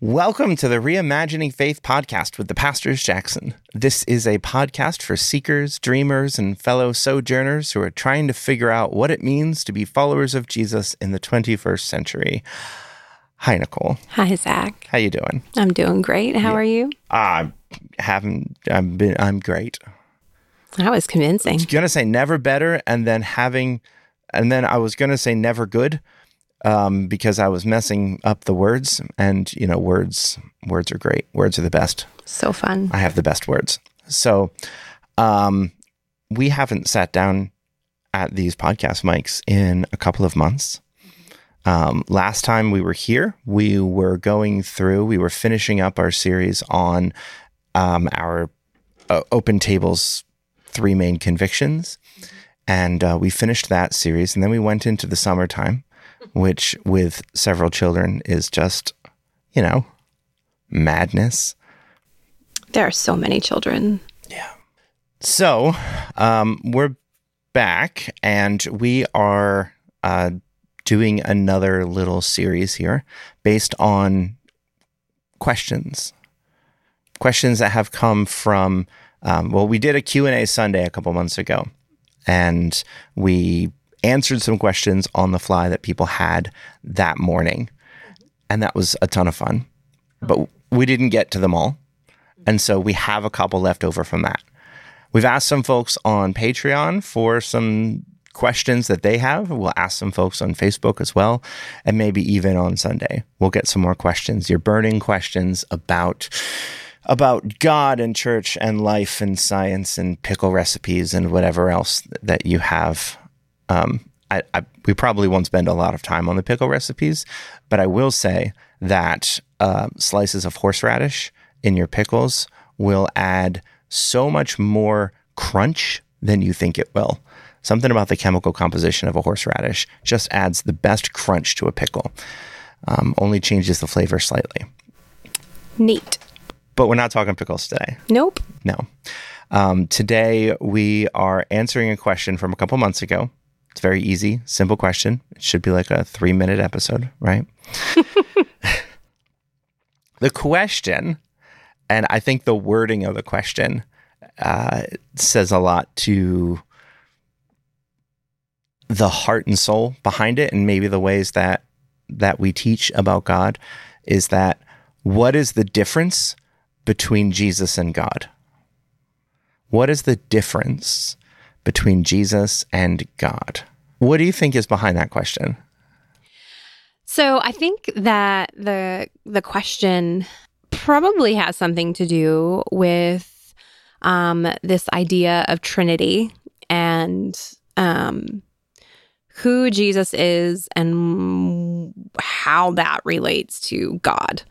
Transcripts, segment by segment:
Welcome to the Reimagining Faith podcast with the Pastors Jackson. This is a podcast for seekers, dreamers, and fellow sojourners who are trying to figure out what it means to be followers of Jesus in the 21st century. Hi, Nicole. Hi, Zach. How you doing? I'm doing great. How are you? I haven't. I've been. I'm great. That was convincing. I was Gonna say never better, and then having, and then I was gonna say never good, um, because I was messing up the words, and you know, words words are great. Words are the best. So fun. I have the best words. So, um, we haven't sat down at these podcast mics in a couple of months. Um, last time we were here, we were going through, we were finishing up our series on um, our uh, Open Table's three main convictions. And uh, we finished that series. And then we went into the summertime, which with several children is just, you know, madness. There are so many children. Yeah. So um, we're back and we are uh, doing another little series here based on questions. Questions that have come from, um, well, we did a Q&A Sunday a couple months ago and we answered some questions on the fly that people had that morning. And that was a ton of fun. But we didn't get to them all. And so we have a couple left over from that. We've asked some folks on Patreon for some questions that they have. We'll ask some folks on Facebook as well, and maybe even on Sunday. We'll get some more questions. Your burning questions about about God and church and life and science and pickle recipes and whatever else that you have. Um, I, I, we probably won't spend a lot of time on the pickle recipes, but I will say that uh, slices of horseradish in your pickles will add so much more crunch than you think it will. Something about the chemical composition of a horseradish just adds the best crunch to a pickle, um, only changes the flavor slightly. Neat. But we're not talking pickles today. Nope. No. Um, today, we are answering a question from a couple months ago. It's very easy, simple question. It should be like a three minute episode, right? the question, and I think the wording of the question uh, says a lot to the heart and soul behind it, and maybe the ways that that we teach about God is that what is the difference between Jesus and God? What is the difference between Jesus and God? What do you think is behind that question? So I think that the the question probably has something to do with um, this idea of Trinity and um, who Jesus is and how that relates to God.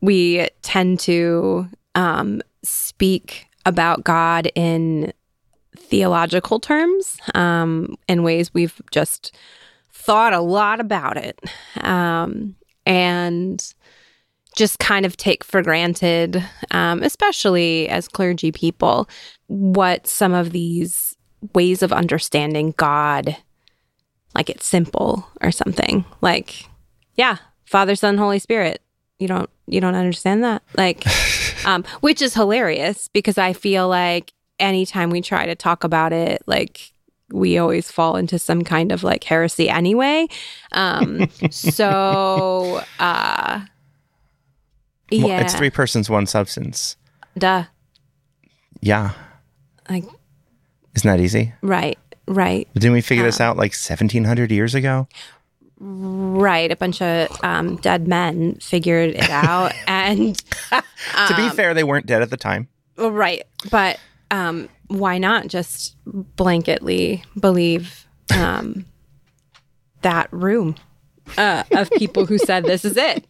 We tend to um, speak about God in theological terms, um, in ways we've just thought a lot about it. Um, and just kind of take for granted, um, especially as clergy people, what some of these ways of understanding God like it's simple or something. Like, yeah, Father, Son, Holy Spirit. You don't you don't understand that? Like um which is hilarious because I feel like anytime we try to talk about it, like we always fall into some kind of like heresy anyway. Um so uh yeah. Well, it's three persons, one substance. Duh. Yeah. Like Isn't that easy? right, right. Didn't we figure this out like 1700 years ago? Right, a bunch of um, dead men figured it out, and to be fair, they weren't dead at the time. Well, right, but um, why not just blanketly believe um, that room uh, of people who said this is it?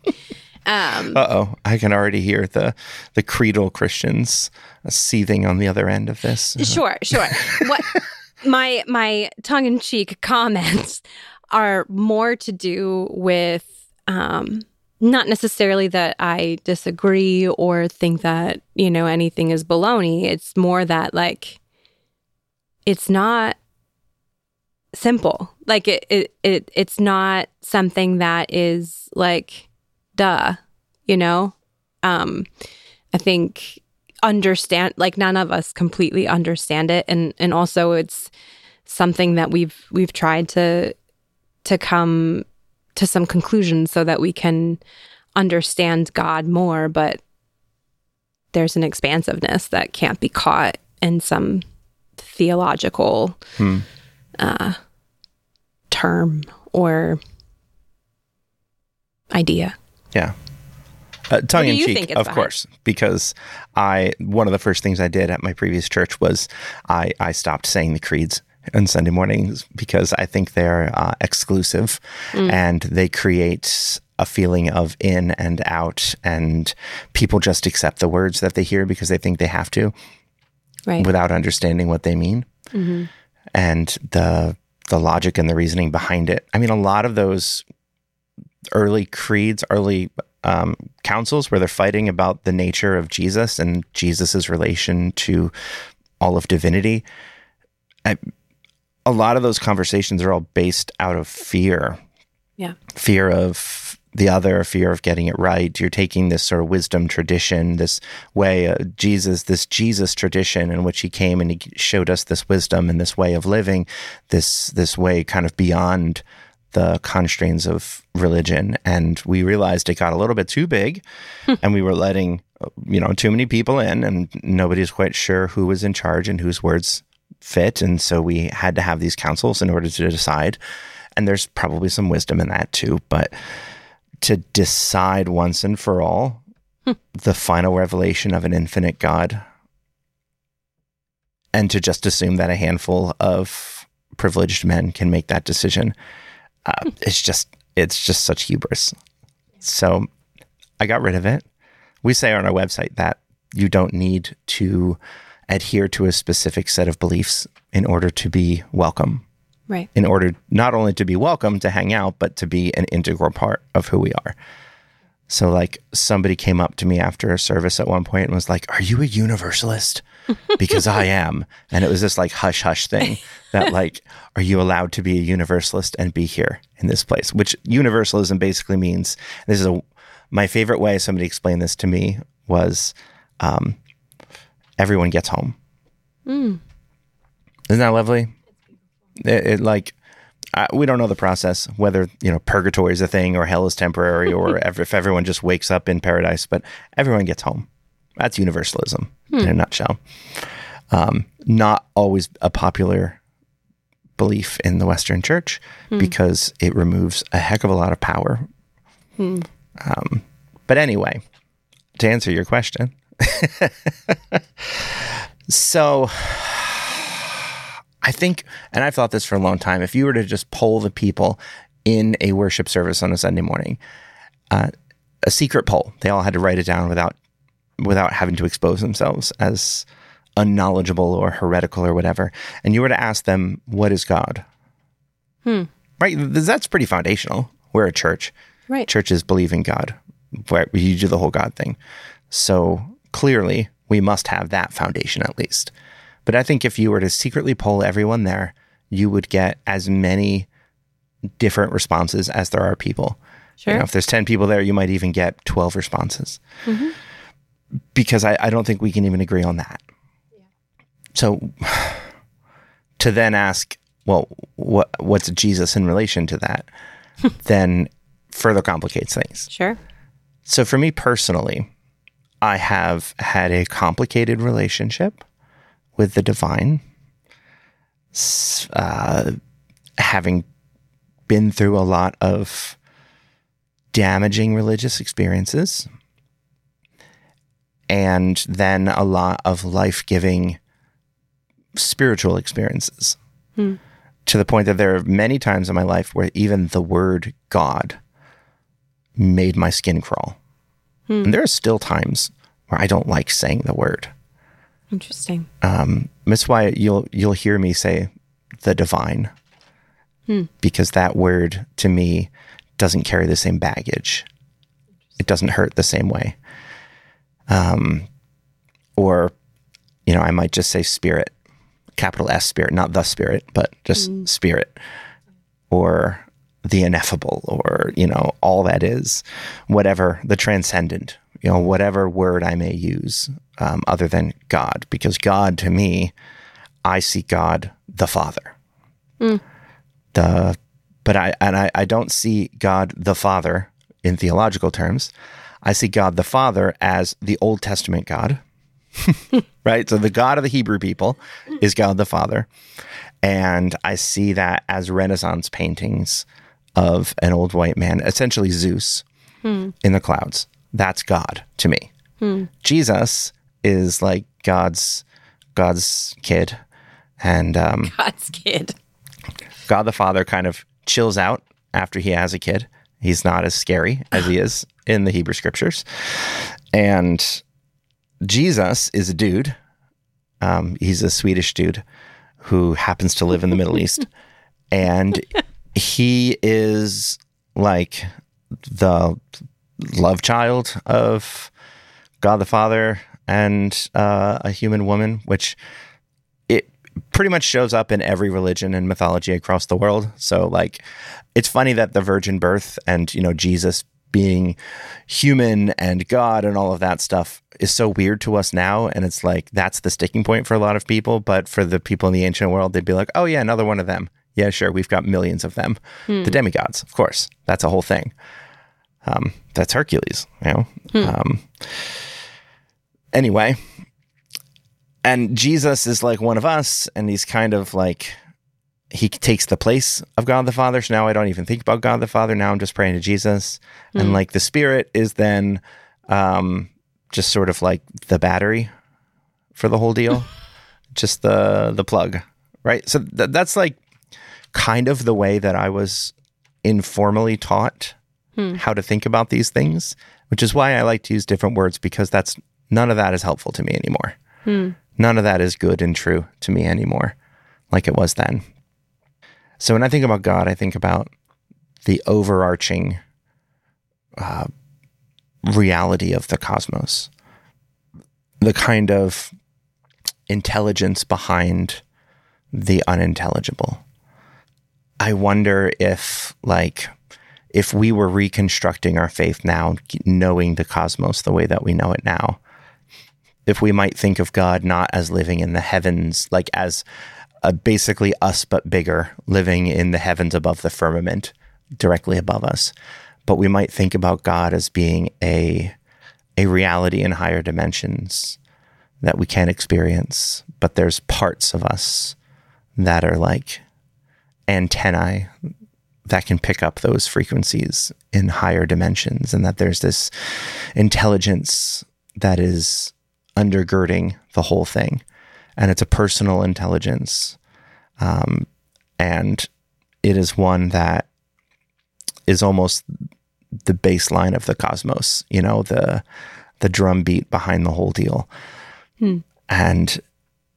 Um, Uh oh, I can already hear the the creedal Christians seething on the other end of this. sure, sure. What my my tongue in cheek comments are more to do with um, not necessarily that I disagree or think that you know anything is baloney. It's more that like it's not simple. Like it, it, it it's not something that is like duh. you know? Um, I think understand like none of us completely understand it and and also it's something that we've we've tried to to come to some conclusions so that we can understand God more but there's an expansiveness that can't be caught in some theological Hmm. uh, term or idea. Yeah. Uh, tongue in cheek, of behind? course, because I one of the first things I did at my previous church was I I stopped saying the creeds on Sunday mornings because I think they're uh, exclusive Mm. and they create a feeling of in and out, and people just accept the words that they hear because they think they have to Right. without understanding what they mean hmm and the the logic and the reasoning behind it. I mean, a lot of those early creeds, early um, councils, where they're fighting about the nature of Jesus and Jesus's relation to all of divinity. I, a lot of those conversations are all based out of fear. Yeah. Fear of the other, fear of getting it right. You're taking this sort of wisdom tradition, this way, uh, Jesus, this Jesus tradition in which he came and he showed us this wisdom and this way of living, this this way kind of beyond the constraints of religion. And we realized it got a little bit too big, and we were letting uh, you know too many people in, and nobody's quite sure who was in charge and whose words fit. And so we had to have these councils in order to decide. And there's probably some wisdom in that too, but to decide once and for all the final revelation of an infinite God and to just assume that a handful of privileged men can make that decision uh, it's just it's just such hubris so i got rid of it we say on our website that you don't need to adhere to a specific set of beliefs in order to be welcome Right. in order not only to be welcome to hang out, but to be an integral part of who we are. So, like, somebody came up to me after a service at one point and was like, Are you a universalist? Because I am. And it was this like hush hush thing that, like, are you allowed to be a universalist and be here in this place? Which universalism basically means this is a, my favorite way somebody explained this to me was um, everyone gets home. Mm. Isn't that lovely? It, it like I, we don't know the process whether you know purgatory is a thing or hell is temporary or ev- if everyone just wakes up in paradise, but everyone gets home. That's universalism in a nutshell. Um, not always a popular belief in the Western Church because it removes a heck of a lot of power. Um, but anyway, to answer your question, so I think, and I've thought this for a long time, if you were to just poll the people in a worship service on a Sunday morning, uh, a secret poll, they all had to write it down without without having to expose themselves as unknowledgeable or heretical or whatever. And you were to ask them, "What is God?" Hmm. Right? That's pretty foundational. We're a church. Right. Churches believe in God. Where you do the whole God thing. So clearly, we must have that foundation at least. But I think if you were to secretly poll everyone there, you would get as many different responses as there are people. Sure. You know, if there's 10 people there, you might even get 12 responses. Mm-hmm. Because I, I don't think we can even agree on that. So to then ask, well, what what's Jesus in relation to that? then further complicates things. Sure. So for me personally, I have had a complicated relationship with the divine. Uh, having been through a lot of damaging religious experiences and then a lot of life giving spiritual experiences Hmm. to the point that there are many times in my life where even the word God made my skin crawl. Hmm. And there are still times where I don't like saying the word. Interesting. Um, that's why you'll you'll hear me say the divine, Hmm. because that word to me doesn't carry the same baggage. It doesn't hurt the same way. Um, or, you know, I might just say spirit, capital S spirit, not the spirit, but just spirit. Or the ineffable or, you know, all that is, whatever the transcendent, you know, whatever word I may use um, other than God, because God to me, I see God the Father. The but I and I, I don't see God the Father in theological terms. I see God the Father as the Old Testament God. right? So the God of the Hebrew people is God the Father. And I see that as Renaissance paintings of an old white man, essentially Zeus in the clouds. That's God to me. Jesus is like God's God's kid. And um, God's kid. God the Father kind of chills out after he has a kid. He's not as scary as he is in the Hebrew scriptures. And Jesus is a dude. Um, he's a Swedish dude who happens to live in the Middle East. And he is like the love child of God the Father and uh, a human woman, which it pretty much shows up in every religion and mythology across the world. So like it's funny that the virgin birth and you know Jesus being human and God and all of that stuff is so weird to us now and it's like that's the sticking point for a lot of people, but for the people in the ancient world they'd be like, "Oh yeah, another one of them." Yeah, sure, we've got millions of them. The demigods, of course. That's a whole thing. Um, that's Hercules, you know. Um, anyway, and Jesus is like one of us, and he's kind of like he takes the place of God the Father. So now I don't even think about God the Father. Now I'm just praying to Jesus, and like the Spirit is then um, just sort of like the battery for the whole deal, just the the plug, right? So th- that's like kind of the way that I was informally taught how to think about these things, which is why I like to use different words because that's none of that is helpful to me anymore. None of that is good and true to me anymore, like it was then. So when I think about God, I think about the overarching uh, reality of the cosmos, the kind of intelligence behind the unintelligible. I wonder if, like, if we were reconstructing our faith now, knowing the cosmos the way that we know it now, if we might think of God not as living in the heavens, like as uh, basically us but bigger, living in the heavens above the firmament, directly above us, but we might think about God as being a a reality in higher dimensions that we can't experience, but there's parts of us that are like antennae that can pick up those frequencies in higher dimensions, and that there's this intelligence that is undergirding the whole thing. And it's a personal intelligence. Um, and it is one that is almost the baseline of the cosmos, you know, the the drum beat behind the whole deal. And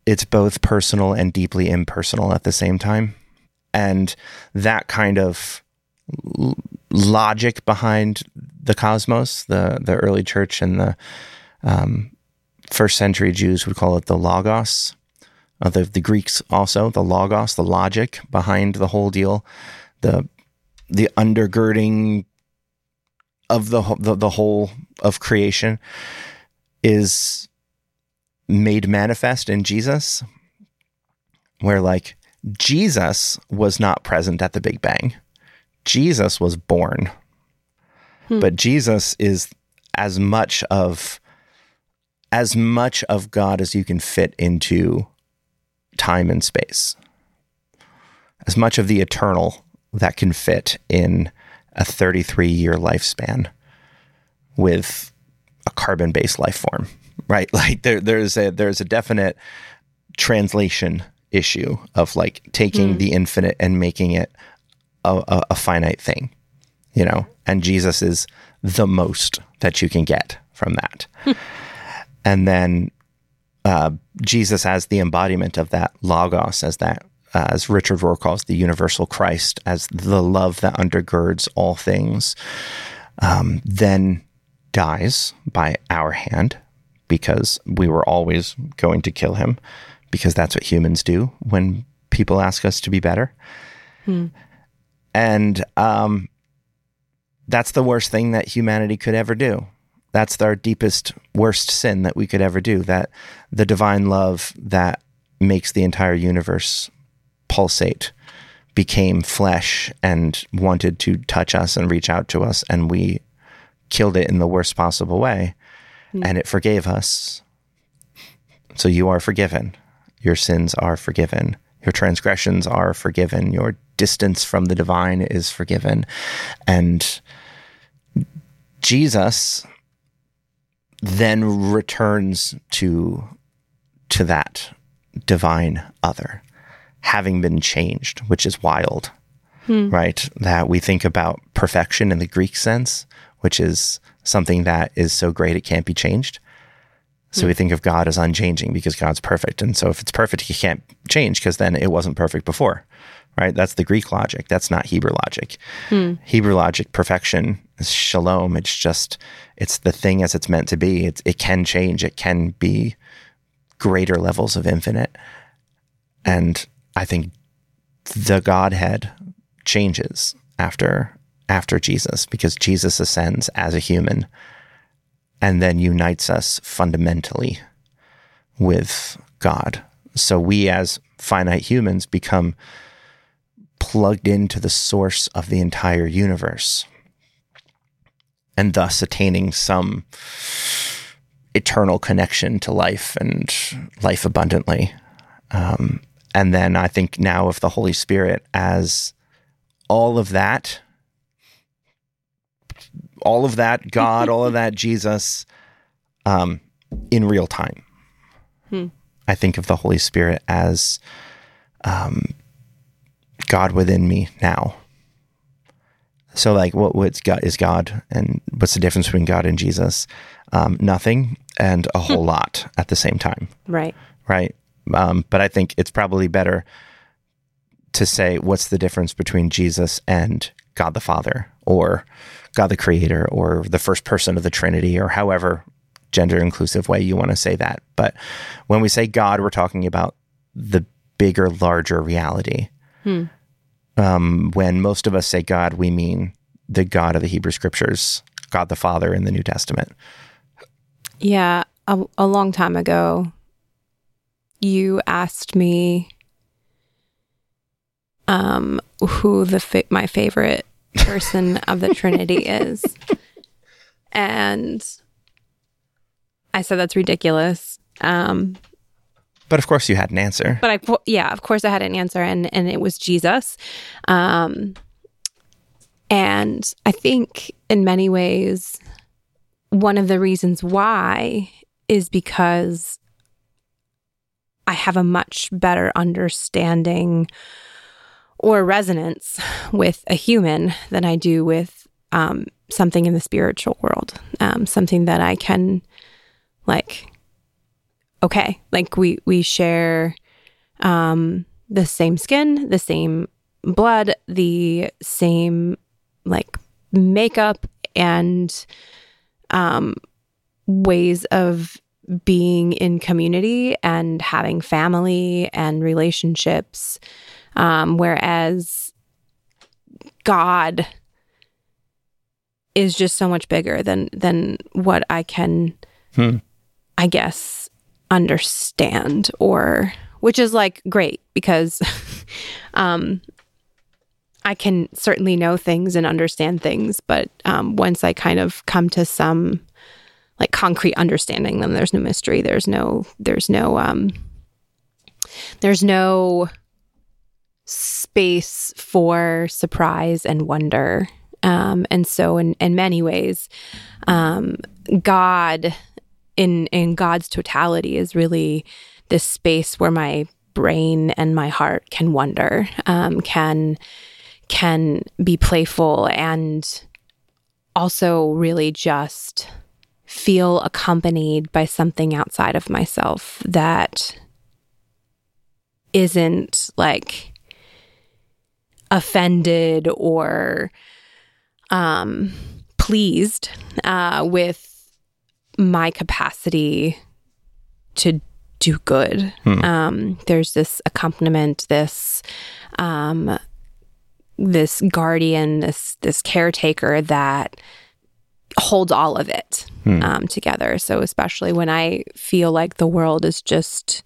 it's both personal and deeply impersonal at the same time. And that kind of l- logic behind the cosmos, the the early church and the um, first century Jews would call it the logos. Uh, the the Greeks also the logos, the logic behind the whole deal, the the undergirding of the the, the whole of creation is made manifest in Jesus, where like Jesus was not present at the Big Bang. Jesus was born. Hmm. But Jesus is as much of as much of God as you can fit into time and space. As much of the eternal that can fit in a 33 year lifespan with a carbon based life form, right? Like there, there's a there's a definite translation issue of like taking the infinite and making it a, a, a finite thing, you know. And Jesus is the most that you can get from that. and then uh, Jesus as the embodiment of that logos, as that uh, as Richard Rohr calls the universal Christ, as the love that undergirds all things, um, then dies by our hand because we were always going to kill him because that's what humans do when people ask us to be better. and um, that's the worst thing that humanity could ever do. That's our deepest, worst sin that we could ever do. That the divine love that makes the entire universe pulsate became flesh and wanted to touch us and reach out to us, and we killed it in the worst possible way, Mm. and it forgave us. So you are forgiven. Your sins are forgiven. Your transgressions are forgiven. Your distance from the divine is forgiven. And Jesus then returns to to that divine other having been changed, which is wild. Hmm. Right? That we think about perfection in the Greek sense, which is something that is so great it can't be changed. So we think of God as unchanging because God's perfect. And so if it's perfect, he can't change because then it wasn't perfect before. Right? That's the Greek logic. That's not Hebrew logic. Hmm. Hebrew logic, perfection is shalom. It's just, it's the thing as it's meant to be. It's, it can change. It can be greater levels of infinite. And I think the Godhead changes after after Jesus because Jesus ascends as a human and then unites us fundamentally with God. So we as finite humans become plugged into the source of the entire universe and thus attaining some eternal connection to life and life abundantly. Um, and then I think now of the Holy Spirit as all of that, all of that God, all of that Jesus, um, in real time. Hmm. I think of the Holy Spirit as um, God within me now. So, like, what what's God is God, and what's the difference between God and Jesus? Um, nothing, and a whole lot at the same time Right. right? Um, but I think it's probably better to say what's the difference between Jesus and God the Father, or God the Creator, or the first person of the Trinity, or however gender inclusive way you want to say that. But when we say God, we're talking about the bigger, larger reality. Hmm. Um, when most of us say God, we mean the God of the Hebrew Scriptures, God the Father in the New Testament. Yeah, a, a long time ago, you asked me um, who the fa- my favorite person of the Trinity is, and I said that's ridiculous. Um, But of course, you had an answer. but I, yeah, of course, I had an answer, and and it was Jesus. Um, and I think in many ways, one of the reasons why is because I have a much better understanding or resonance with a human than I do with um, something in the spiritual world, um, something that I can like. Okay, like we we share um, the same skin, the same blood, the same like makeup and um, ways of being in community and having family and relationships. Um, whereas God is just so much bigger than than what I can, Hmm. I guess, understand or which is like great because um I can certainly know things and understand things, but um, once I kind of come to some like concrete understanding, then there's no mystery. There's no, there's no, um, there's no space for surprise and wonder. Um, and so, in in many ways, um, God, in in God's totality, is really this space where my brain and my heart can wonder, um, can can be playful and also really just feel accompanied by something outside of myself that isn't like offended or um pleased uh with my capacity to do good Hmm. um there's this accompaniment this um this guardian, this this caretaker that holds all of it Hmm. um, together. So especially when I feel like the world is just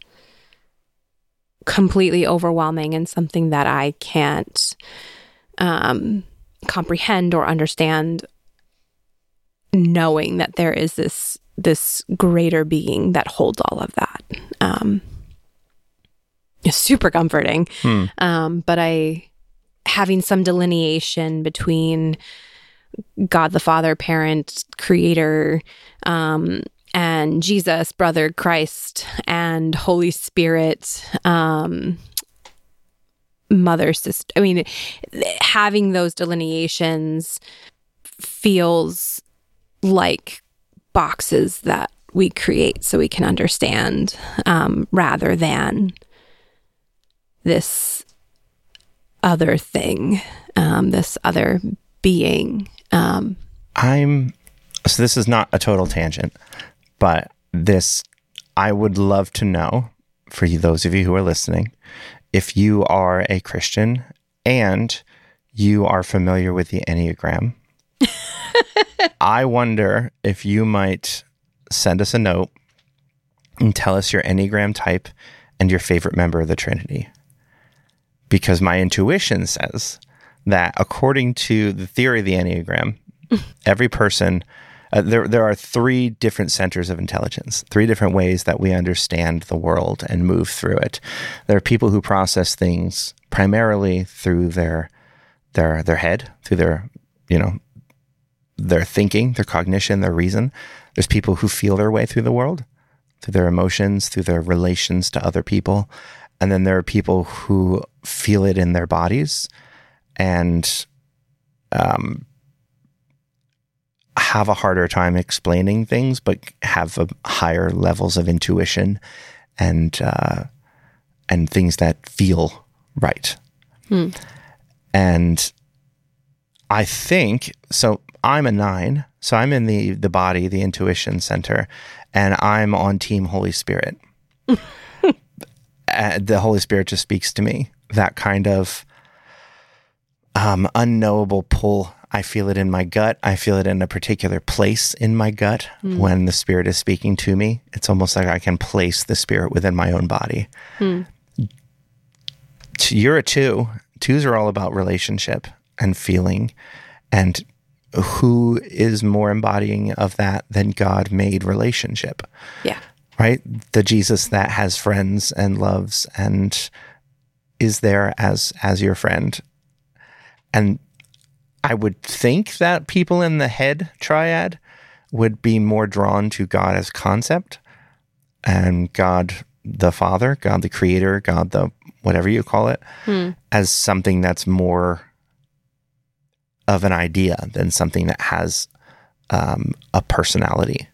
completely overwhelming and something that I can't um, comprehend or understand, knowing that there is this this greater being that holds all of that. Um, is super comforting. Hmm. Um, but I having some delineation between God the Father, parent, creator, um, and Jesus, brother, Christ, and Holy Spirit, um, mother, sister. I mean, having those delineations feels like boxes that we create so we can understand um, rather than this other thing, um, this other being. Um, I'm so this is not a total tangent, but this I would love to know for you, those of you who are listening, if you are a Christian and you are familiar with the Enneagram. I wonder if you might send us a note and tell us your Enneagram type and your favorite member of the Trinity. Because my intuition says that according to the theory of the Enneagram, every person uh, there there are three different centers of intelligence, three different ways that we understand the world and move through it. There are people who process things primarily through their their their head, through their you know their thinking, their cognition, their reason. There's people who feel their way through the world, through their emotions, through their relations to other people. And then there are people who feel it in their bodies and um, have a harder time explaining things, but have higher levels of intuition and uh, and things that feel right. Hmm. And I think so. I'm a nine, so I'm in the the body, the intuition center, and I'm on Team Holy Spirit. uh, the Holy Spirit just speaks to me. That kind of um, unknowable pull. I feel it in my gut. I feel it in a particular place in my gut hmm. when the Spirit is speaking to me. It's almost like I can place the Spirit within my own body. Hmm. T- You're a two. Twos are all about relationship and feeling. And who is more embodying of that than God made relationship? yeah. right? The Jesus that has friends and loves and is there as as your friend. And I would think that people in the head triad would be more drawn to God as concept and God the Father, God the Creator, God the whatever you call it, as something that's more of an idea than something that has um, a personality.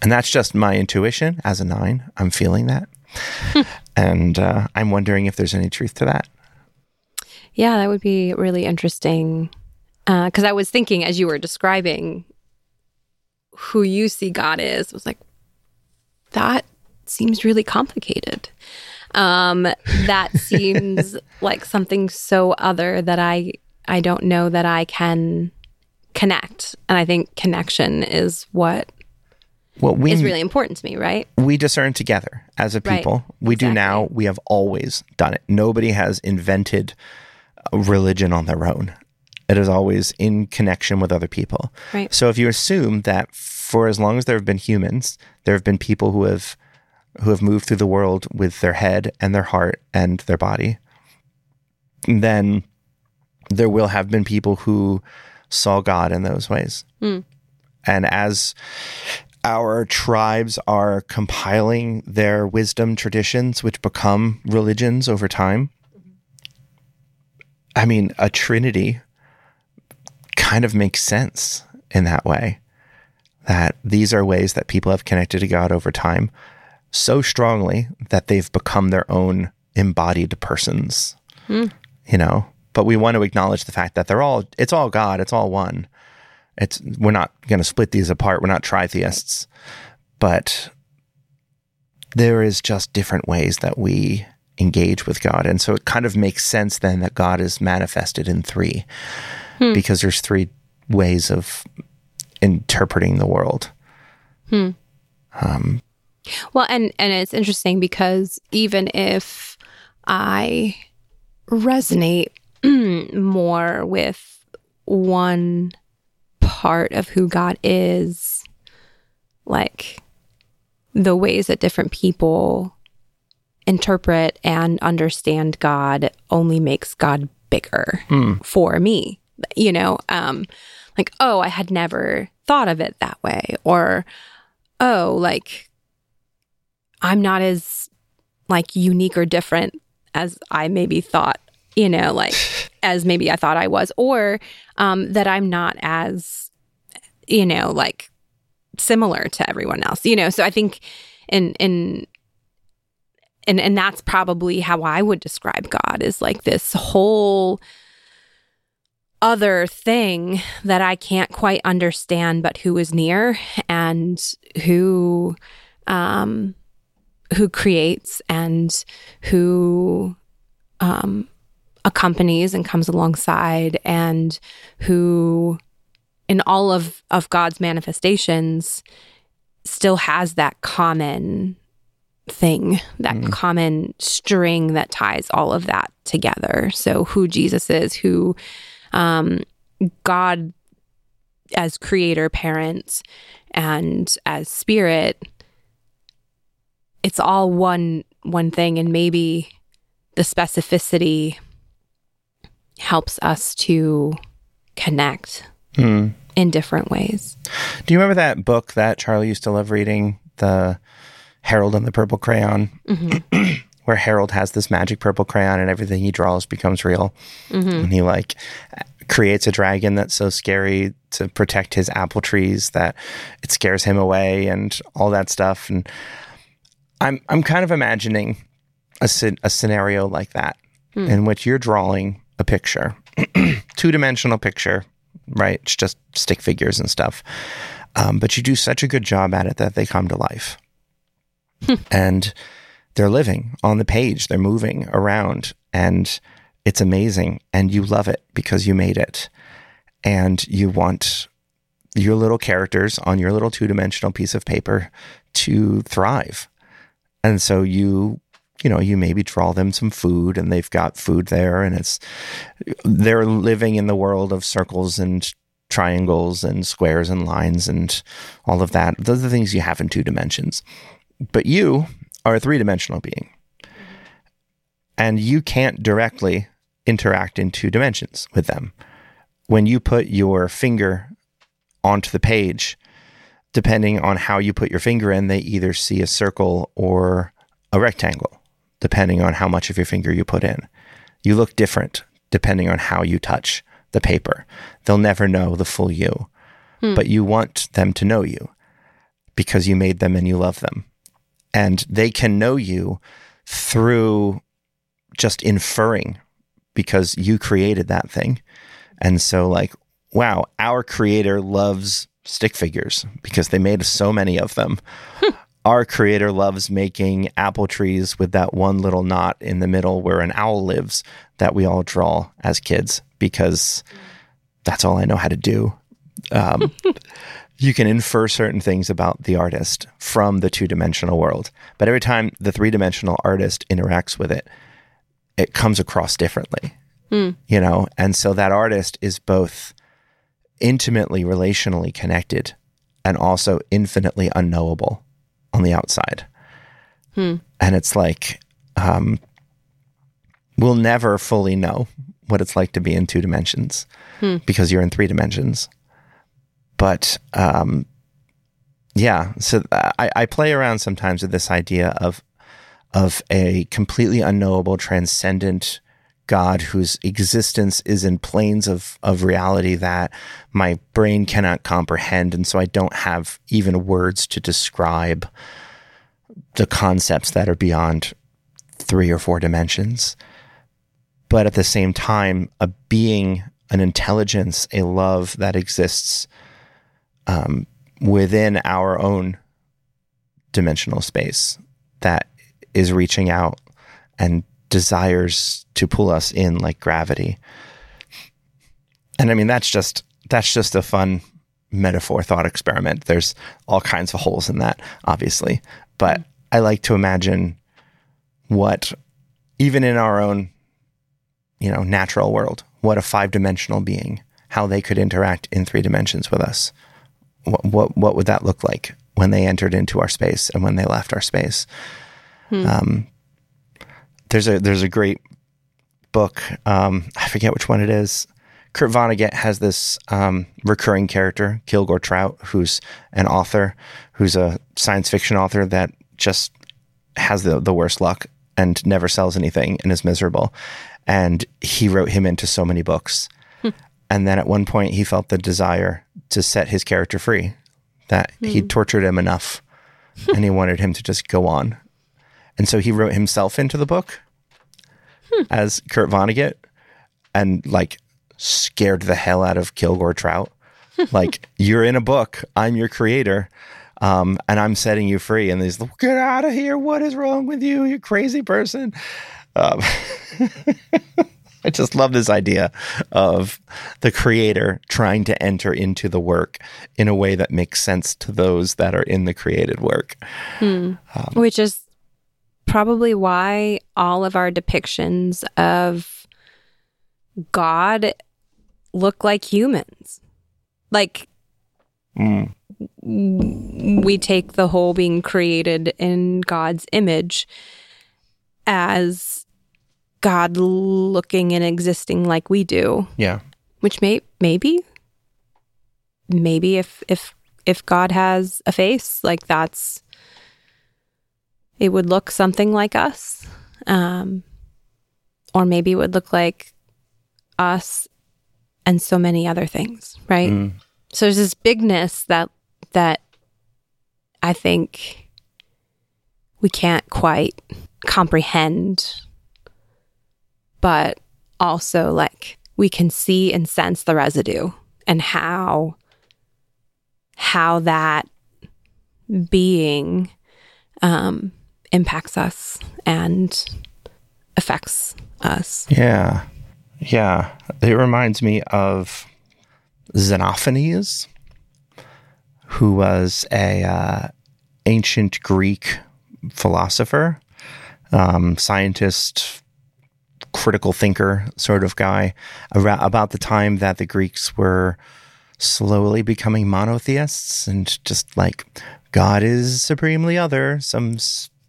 And that's just my intuition as a nine. I'm feeling that. and uh, I'm wondering if there's any truth to that. Yeah, that would be really interesting. Because I was thinking as you were describing who you see God is, I was like, that seems really complicated. Um, that seems like something so other that I I don't know that I can connect. And I think connection is what Well, we is really important to me, right? we discern together as a Right. people. We do now. We have always done it. Nobody has invented religion on their own. It is always in connection with other people. Right. So if you assume that for as long as there have been humans, there have been people who have who have moved through the world with their head and their heart and their body, then there will have been people who saw God in those ways. Hmm. And as our tribes are compiling their wisdom traditions, which become religions over time, I mean, a trinity kind of makes sense in that way. That these are ways that people have connected to God over time so strongly that they've become their own embodied persons. Hmm. You know, but we want to acknowledge the fact that they're all it's all God, it's all one. It's we're not going to split these apart. We're not tritheists. But there is just different ways that we engage with God. And so it kind of makes sense then that God is manifested in three because there's three ways of interpreting the world. Hmm. Um, Well, and and it's interesting because even if I resonate more with one part of who God is, like the ways that different people interpret and understand God only makes God bigger for me. You know, um, like, oh, I had never thought of it that way. Or, oh, like, I'm not as like unique or different as I maybe thought, you know, like as maybe I thought I was, or um, that I'm not as, you know, like similar to everyone else, you know. So I think in in and and that's probably how I would describe God is like this whole other thing that I can't quite understand, but who is near and who um who creates and who um, accompanies and comes alongside and who in all of of God's manifestations still has that common thing that common string that ties all of that together so who Jesus is who um, God as creator parent and as spirit it's all one one thing and maybe the specificity helps us to connect Hmm. in different ways. Do you remember that book that Charlie used to love reading, the Harold and the Purple Crayon, mm-hmm. where Harold has this magic purple crayon and everything he draws becomes real, mm-hmm. and he like creates a dragon that's so scary to protect his apple trees that it scares him away and all that stuff. And I'm I'm kind of imagining a a scenario like that hmm. in which you're drawing a picture, two dimensional picture, right? It's just stick figures and stuff. Um, but you do such a good job at it that they come to life. And they're living on the page, they're moving around, and it's amazing. And you love it because you made it. And you want your little characters on your little two dimensional piece of paper to thrive. And so you, you know, you maybe draw them some food and they've got food there and it's, they're living in the world of circles and triangles and squares and lines and all of that. Those are the things you have in two dimensions. But you are a three dimensional being. And you can't directly interact in two dimensions with them. When you put your finger onto the page, depending on how you put your finger in, they either see a circle or a rectangle, depending on how much of your finger you put in. You look different depending on how you touch the paper. They'll never know the full you, hmm. but you want them to know you because you made them and you love them. And they can know you through just inferring because you created that thing. And so, like, wow, our creator loves stick figures because they made so many of them. our creator loves making apple trees with that one little knot in the middle where an owl lives that we all draw as kids because that's all I know how to do. Um, you can infer certain things about the artist from the two dimensional world, but every time the three dimensional artist interacts with it, it comes across differently, hmm. you know? And so that artist is both intimately relationally connected and also infinitely unknowable on the outside. Hmm. And it's like, um, we'll never fully know what it's like to be in two dimensions hmm. because you're in three dimensions. But um, yeah, so I, I play around sometimes with this idea of of a completely unknowable, transcendent God whose existence is in planes of, of reality that my brain cannot comprehend. And so I don't have even words to describe the concepts that are beyond three or four dimensions. But at the same time, a being, an intelligence, a love that exists um, within our own dimensional space that is reaching out and desires to pull us in like gravity. And I mean that's just that's just a fun metaphor thought experiment. There's all kinds of holes in that, obviously. But I like to imagine what even in our own you know natural world, what a five-dimensional being, how they could interact in three dimensions with us. What what, what would that look like when they entered into our space and when they left our space? Um, there's a there's a great book. Um, I forget which one it is. Kurt Vonnegut has this um, recurring character, Kilgore Trout, who's an author, who's a science fiction author that just has the, the worst luck and never sells anything and is miserable. And he wrote him into so many books. And then at one point, he felt the desire to set his character free, that he'd tortured him enough and he wanted him to just go on. And so he wrote himself into the book as Kurt Vonnegut and like scared the hell out of Kilgore Trout. like, you're in a book, I'm your creator. Um, and I'm setting you free. And he's like, get out of here. What is wrong with you? You crazy person. Um, just love this idea of the creator trying to enter into the work in a way that makes sense to those that are in the created work. Hmm. Um, Which is probably why all of our depictions of God look like humans. Like, hmm. we take the whole being created in God's image as God looking and existing like we do Yeah. which may maybe maybe if if if god has a face like that's it would look something like us um or maybe it would look like us and so many other things right Mm. so there's this bigness that that i think we can't quite comprehend but also like we can see and sense the residue and how how that being um impacts us and affects us Yeah. Yeah. It reminds me of Xenophanes, who was a uh, ancient Greek philosopher, um, scientist, critical thinker sort of guy, around, about the time that the Greeks were slowly becoming monotheists and just like God is supremely other, some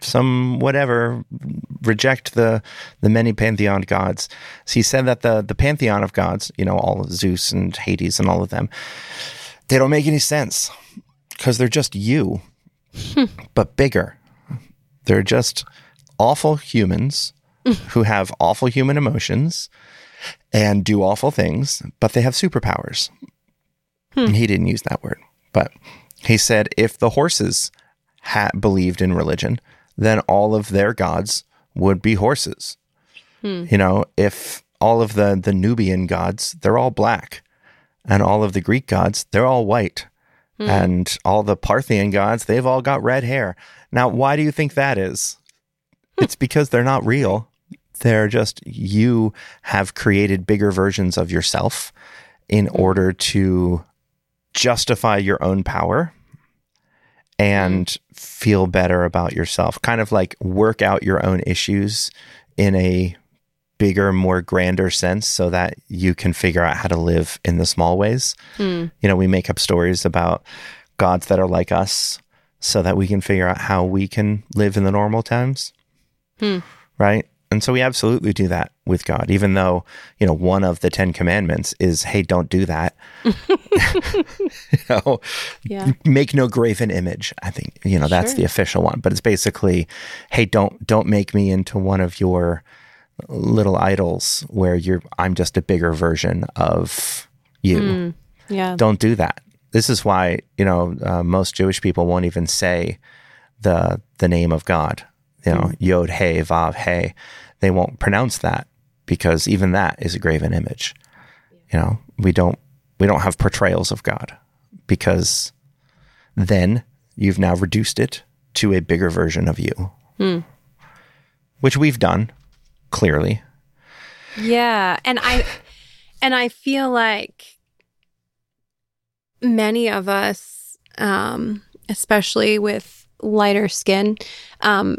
some whatever reject the the many pantheon gods. So he said that the the pantheon of gods, you know, all of Zeus and Hades and all of them, they don't make any sense because they're just you, hmm. but bigger. They're just awful humans who have awful human emotions and do awful things, but they have superpowers. Hmm. And he didn't use that word, but he said if the horses had believed in religion, then all of their gods would be horses. Hmm. You know, if all of the the Nubian gods, they're all black, and all of the Greek gods, they're all white. Hmm. And all the Parthian gods, they've all got red hair. Now, why do you think that is? It's because they're not real. They're just you have created bigger versions of yourself in hmm. order to justify your own power and hmm. feel better about yourself. Kind of like work out your own issues in a bigger, more grander sense so that you can figure out how to live in the small ways. Hmm. You know, we make up stories about gods that are like us so that we can figure out how we can live in the normal times. Right? And so we absolutely do that with God, even though, you know, one of the 10 commandments is, hey, don't do that. you know, yeah make no graven image. I think, you know, that's Sure. the official one, but it's basically, hey, don't don't make me into one of your little idols where you're I'm just a bigger version of you. yeah Don't do that. This is why, you know, uh, most Jewish people won't even say the the name of God. You know, Yod Hey Vav Hey. They won't pronounce that because even that is a graven image. You know, we don't we don't have portrayals of God because then you've now reduced it to a bigger version of you, which we've done. clearly. Yeah, and I and I feel like many of us um especially with lighter skin um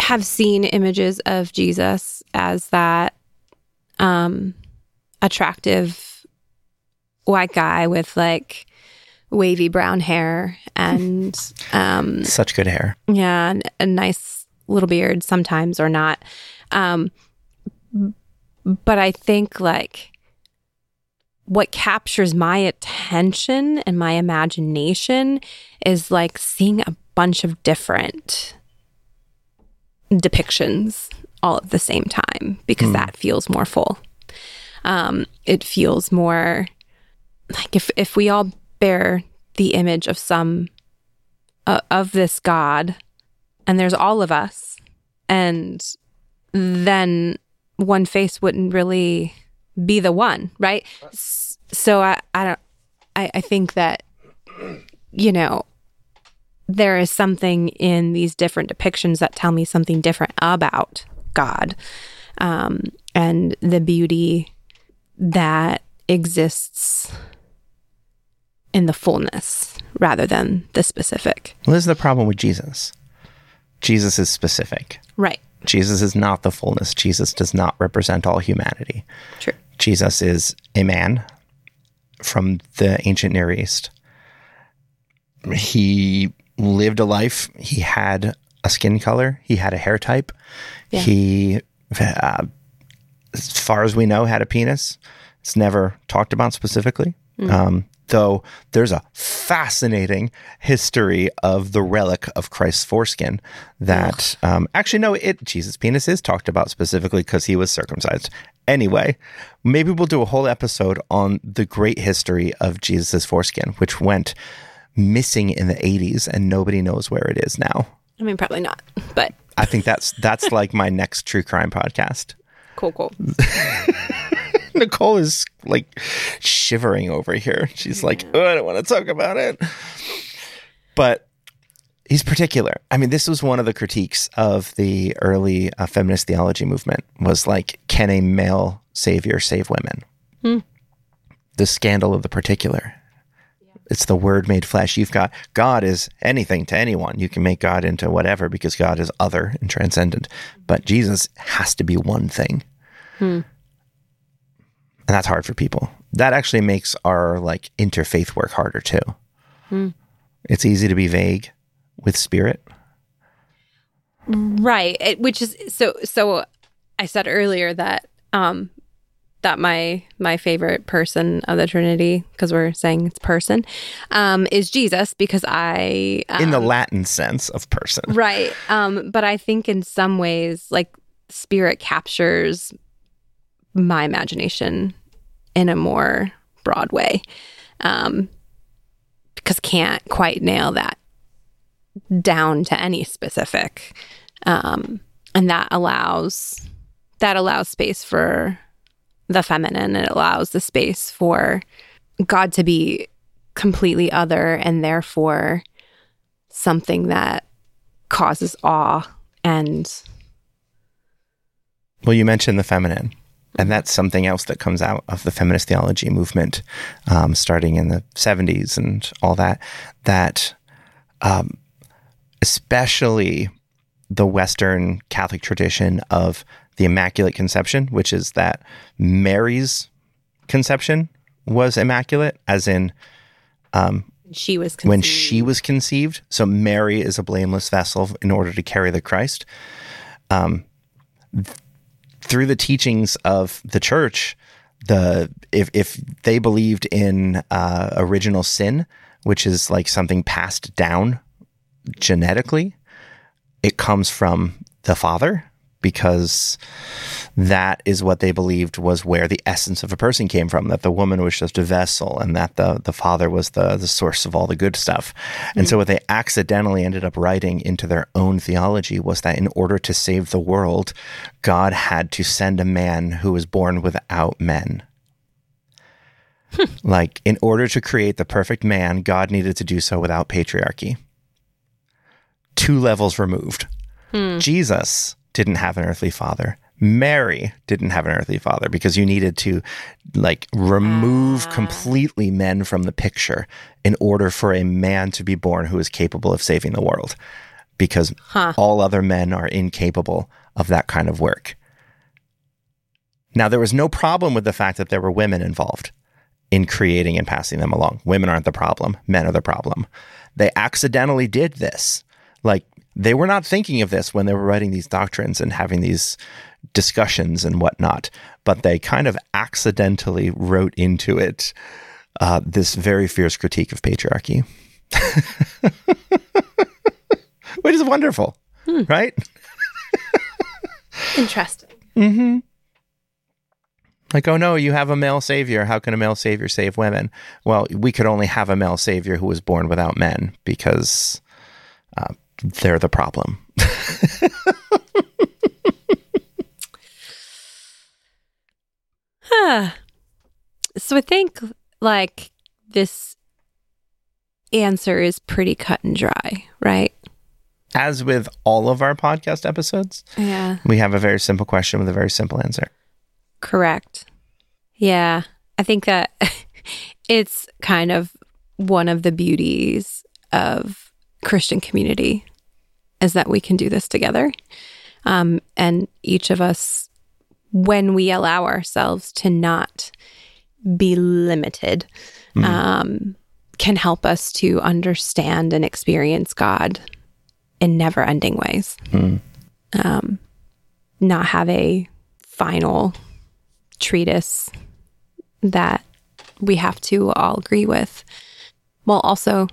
have seen images of Jesus as that um attractive white guy with like wavy brown hair and um Such good hair. yeah, and a nice little beard sometimes or not. Um, but I think like what captures my attention and my imagination is like seeing a bunch of different depictions all at the same time because that feels more full. Um, it feels more like if if we all bear the image of some uh, of this God, and there's all of us, and then one face wouldn't really be the one, right? So I, I don't, I, I think that, you know, there is something in these different depictions that tell me something different about God, um, and the beauty that exists in the fullness rather than the specific. Well, this is the problem with Jesus. Jesus is specific. Right. Jesus is not the fullness. Jesus does not represent all humanity. True. Jesus is a man from the ancient Near East. He lived a life. He had a skin color. He had a hair type. Yeah. He, uh, as far as we know, had a penis. It's never talked about specifically. Um, though there's a fascinating history of the relic of Christ's foreskin that um, actually no, it Jesus' penis is talked about specifically because he was circumcised. Anyway, maybe we'll do a whole episode on the great history of Jesus' foreskin, which went missing in the 80s and nobody knows where it is now. I mean, probably not, but I think that's that's like my next true crime podcast. cool, cool. Nicole is like shivering over here. She's like, oh, I don't want to talk about it. But he's particular. I mean, this was one of the critiques of the early uh, feminist theology movement was like, can a male savior save women? The scandal of the particular. It's the word made flesh. You've got God is anything to anyone. You can make God into whatever because God is other and transcendent. But Jesus has to be one thing. And that's hard for people. That actually makes our like interfaith work harder too. It's easy to be vague with spirit. Right. It, which is so. So I said earlier that um that my my favorite person of the Trinity because we're saying it's person um is Jesus because I um, in the Latin sense of person. right. Um, but I think in some ways, like spirit captures my imagination in a more broad way. Um, because can't quite nail that down to any specific. Um, and that allows that allows space for the feminine. It allows the space for God to be completely other and therefore something that causes awe and Well, you mentioned the feminine, and that's something else that comes out of the feminist theology movement, um, starting in the 70s and all that. That, um, especially the Western Catholic tradition of the Immaculate Conception, which is that Mary's conception was immaculate, as in she was when conceived. she was conceived. So Mary is a blameless vessel in order to carry the Christ. Um, th- through the teachings of the church, the if if they believed in uh, original sin, which is like something passed down genetically, it comes from the father because that is what they believed was where the essence of a person came from that the woman was just a vessel and that the the father was the the source of all the good stuff. And so what they accidentally ended up writing into their own theology was that in order to save the world god had to send a man who was born without men. Hmm. Like in order to create the perfect man god needed to do so without patriarchy. Two levels removed. Hmm. Jesus didn't have an earthly father. Mary didn't have an earthly father because you needed to like remove ah. completely men from the picture in order for a man to be born who is capable of saving the world because Huh. all other men are incapable of that kind of work. Now, there was no problem with the fact that there were women involved in creating and passing them along. Women aren't the problem, men are the problem. They accidentally did this. Like, they were not thinking of this when they were writing these doctrines and having these discussions and whatnot, but they kind of accidentally wrote into it uh, this very fierce critique of patriarchy, which is wonderful, right? Interesting. Like, oh no, you have a male savior. How can a male savior save women? Well, we could only have a male savior who was born without men because uh, they're the problem. Huh. So I think like this answer is pretty cut and dry, right? As with all of our podcast episodes, Yeah. we have a very simple question with a very simple answer. Correct. Yeah. I think that it's kind of one of the beauties of Christian community is that we can do this together. Um, and each of us, when we allow ourselves to not be limited, um, can help us to understand and experience God in never ending ways. Um, not have a final treatise that we have to all agree with while also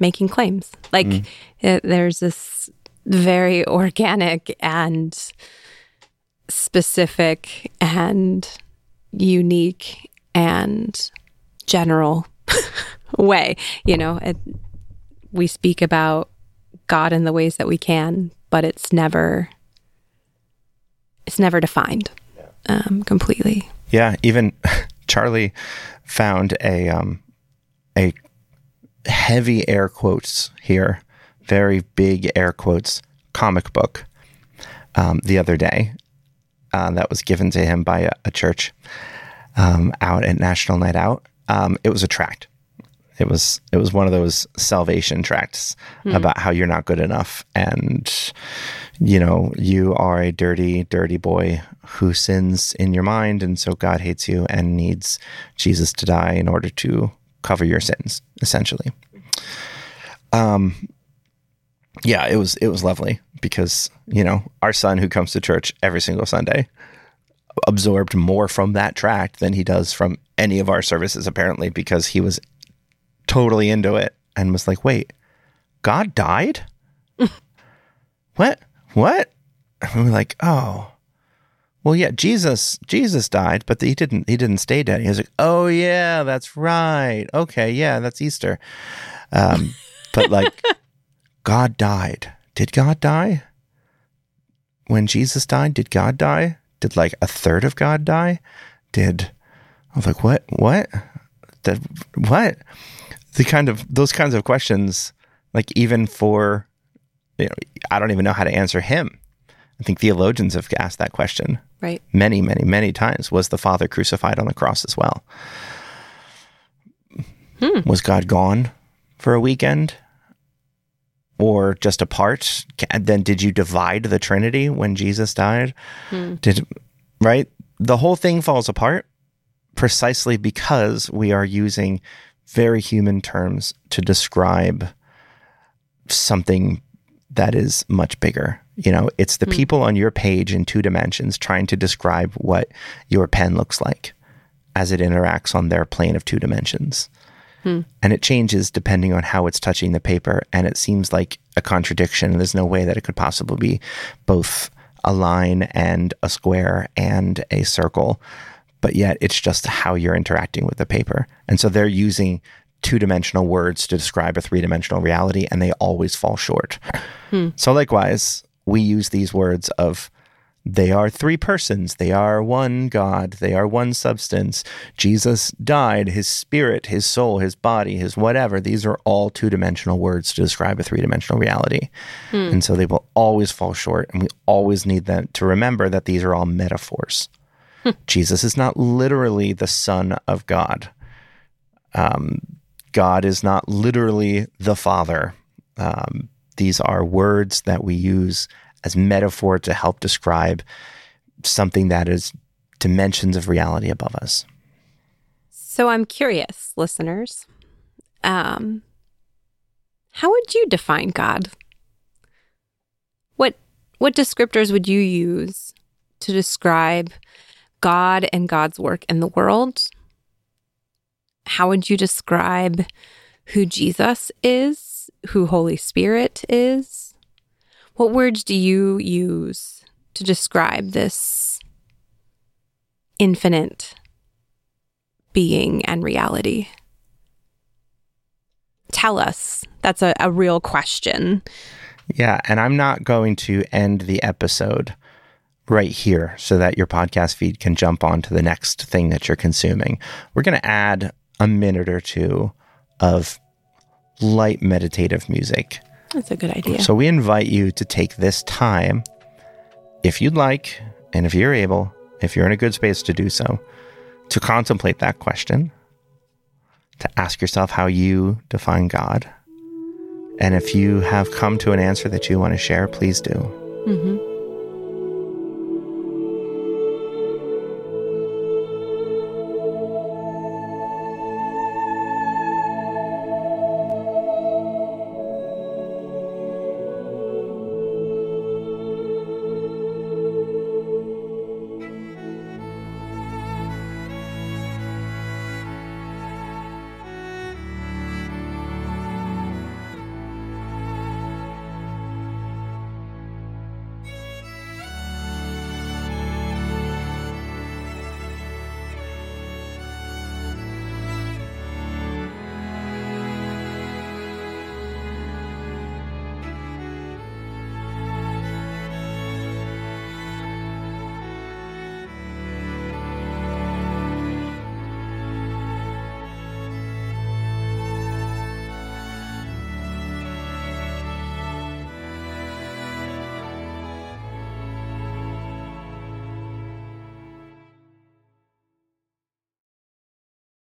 making claims. Like it, there's this very organic and specific and unique and general way. You know, it, we speak about God in the ways that we can, but it's never it's never defined um, completely. Yeah, even Charlie found a um, a heavy air quotes here, very big air quotes comic book um, the other day uh, that was given to him by a, a church um, out at National Night Out. Um, it was a tract. It was it was one of those salvation tracts about how you're not good enough and you know you are a dirty dirty boy who sins in your mind and so God hates you and needs Jesus to die in order to cover your sins essentially. Um yeah, it was it was lovely because, you know, our son who comes to church every single Sunday absorbed more from that tract than he does from any of our services apparently because he was totally into it and was like, "Wait, God died? what? What?" And we're like, "Oh, well, yeah, Jesus, Jesus died, but he didn't. He didn't stay dead." He was like, "Oh yeah, that's right. Okay, yeah, that's Easter." Um, but like, God died. Did God die? When Jesus died, did God die? Did like a third of God die? Did I was like, what? What? That what? The kind of those kinds of questions, like even for, you know, I don't even know how to answer him. I think theologians have asked that question Right. many, many, many times. Was the Father crucified on the cross as well? Hmm. Was God gone for a weekend? Or just apart? Then did you divide the Trinity when Jesus died? Hmm. Did right? The whole thing falls apart precisely because we are using very human terms to describe something that is much bigger. You know, it's the mm. people on your page in two dimensions trying to describe what your pen looks like as it interacts on their plane of two dimensions. Hmm. And it changes depending on how it's touching the paper. And it seems like a contradiction. There's no way that it could possibly be both a line and a square and a circle. But yet it's just how you're interacting with the paper. And so they're using two dimensional words to describe a three dimensional reality, and they always fall short. Hmm. So, likewise, we use these words of they are three persons. They are one God. They are one substance. Jesus died, his spirit, his soul, his body, his whatever. These are all two dimensional words to describe a three dimensional reality. Hmm. And so they will always fall short. And we always need them to remember that these are all metaphors. Hmm. Jesus is not literally the Son of God. Um, God is not literally the Father. Um, these are words that we use as metaphor to help describe something that is dimensions of reality above us. So I'm curious, listeners. Um, how would you define God? What what descriptors would you use to describe God and God's work in the world? How would you describe who Jesus who Holy Spirit is? What words do you use to describe this infinite being and reality? Tell us. That's a, a real question. Yeah. And I'm not going to end the episode right here so that your podcast feed can jump on to the next thing that you're consuming. We're going to add a minute or two of light meditative music that's a good idea. So we invite you to take this time, if you'd like, and if you're able, if you're in a good space to do so, to contemplate that question, to ask yourself how you define God. And if you have come to an answer that you want to share, please do. Mm-hmm.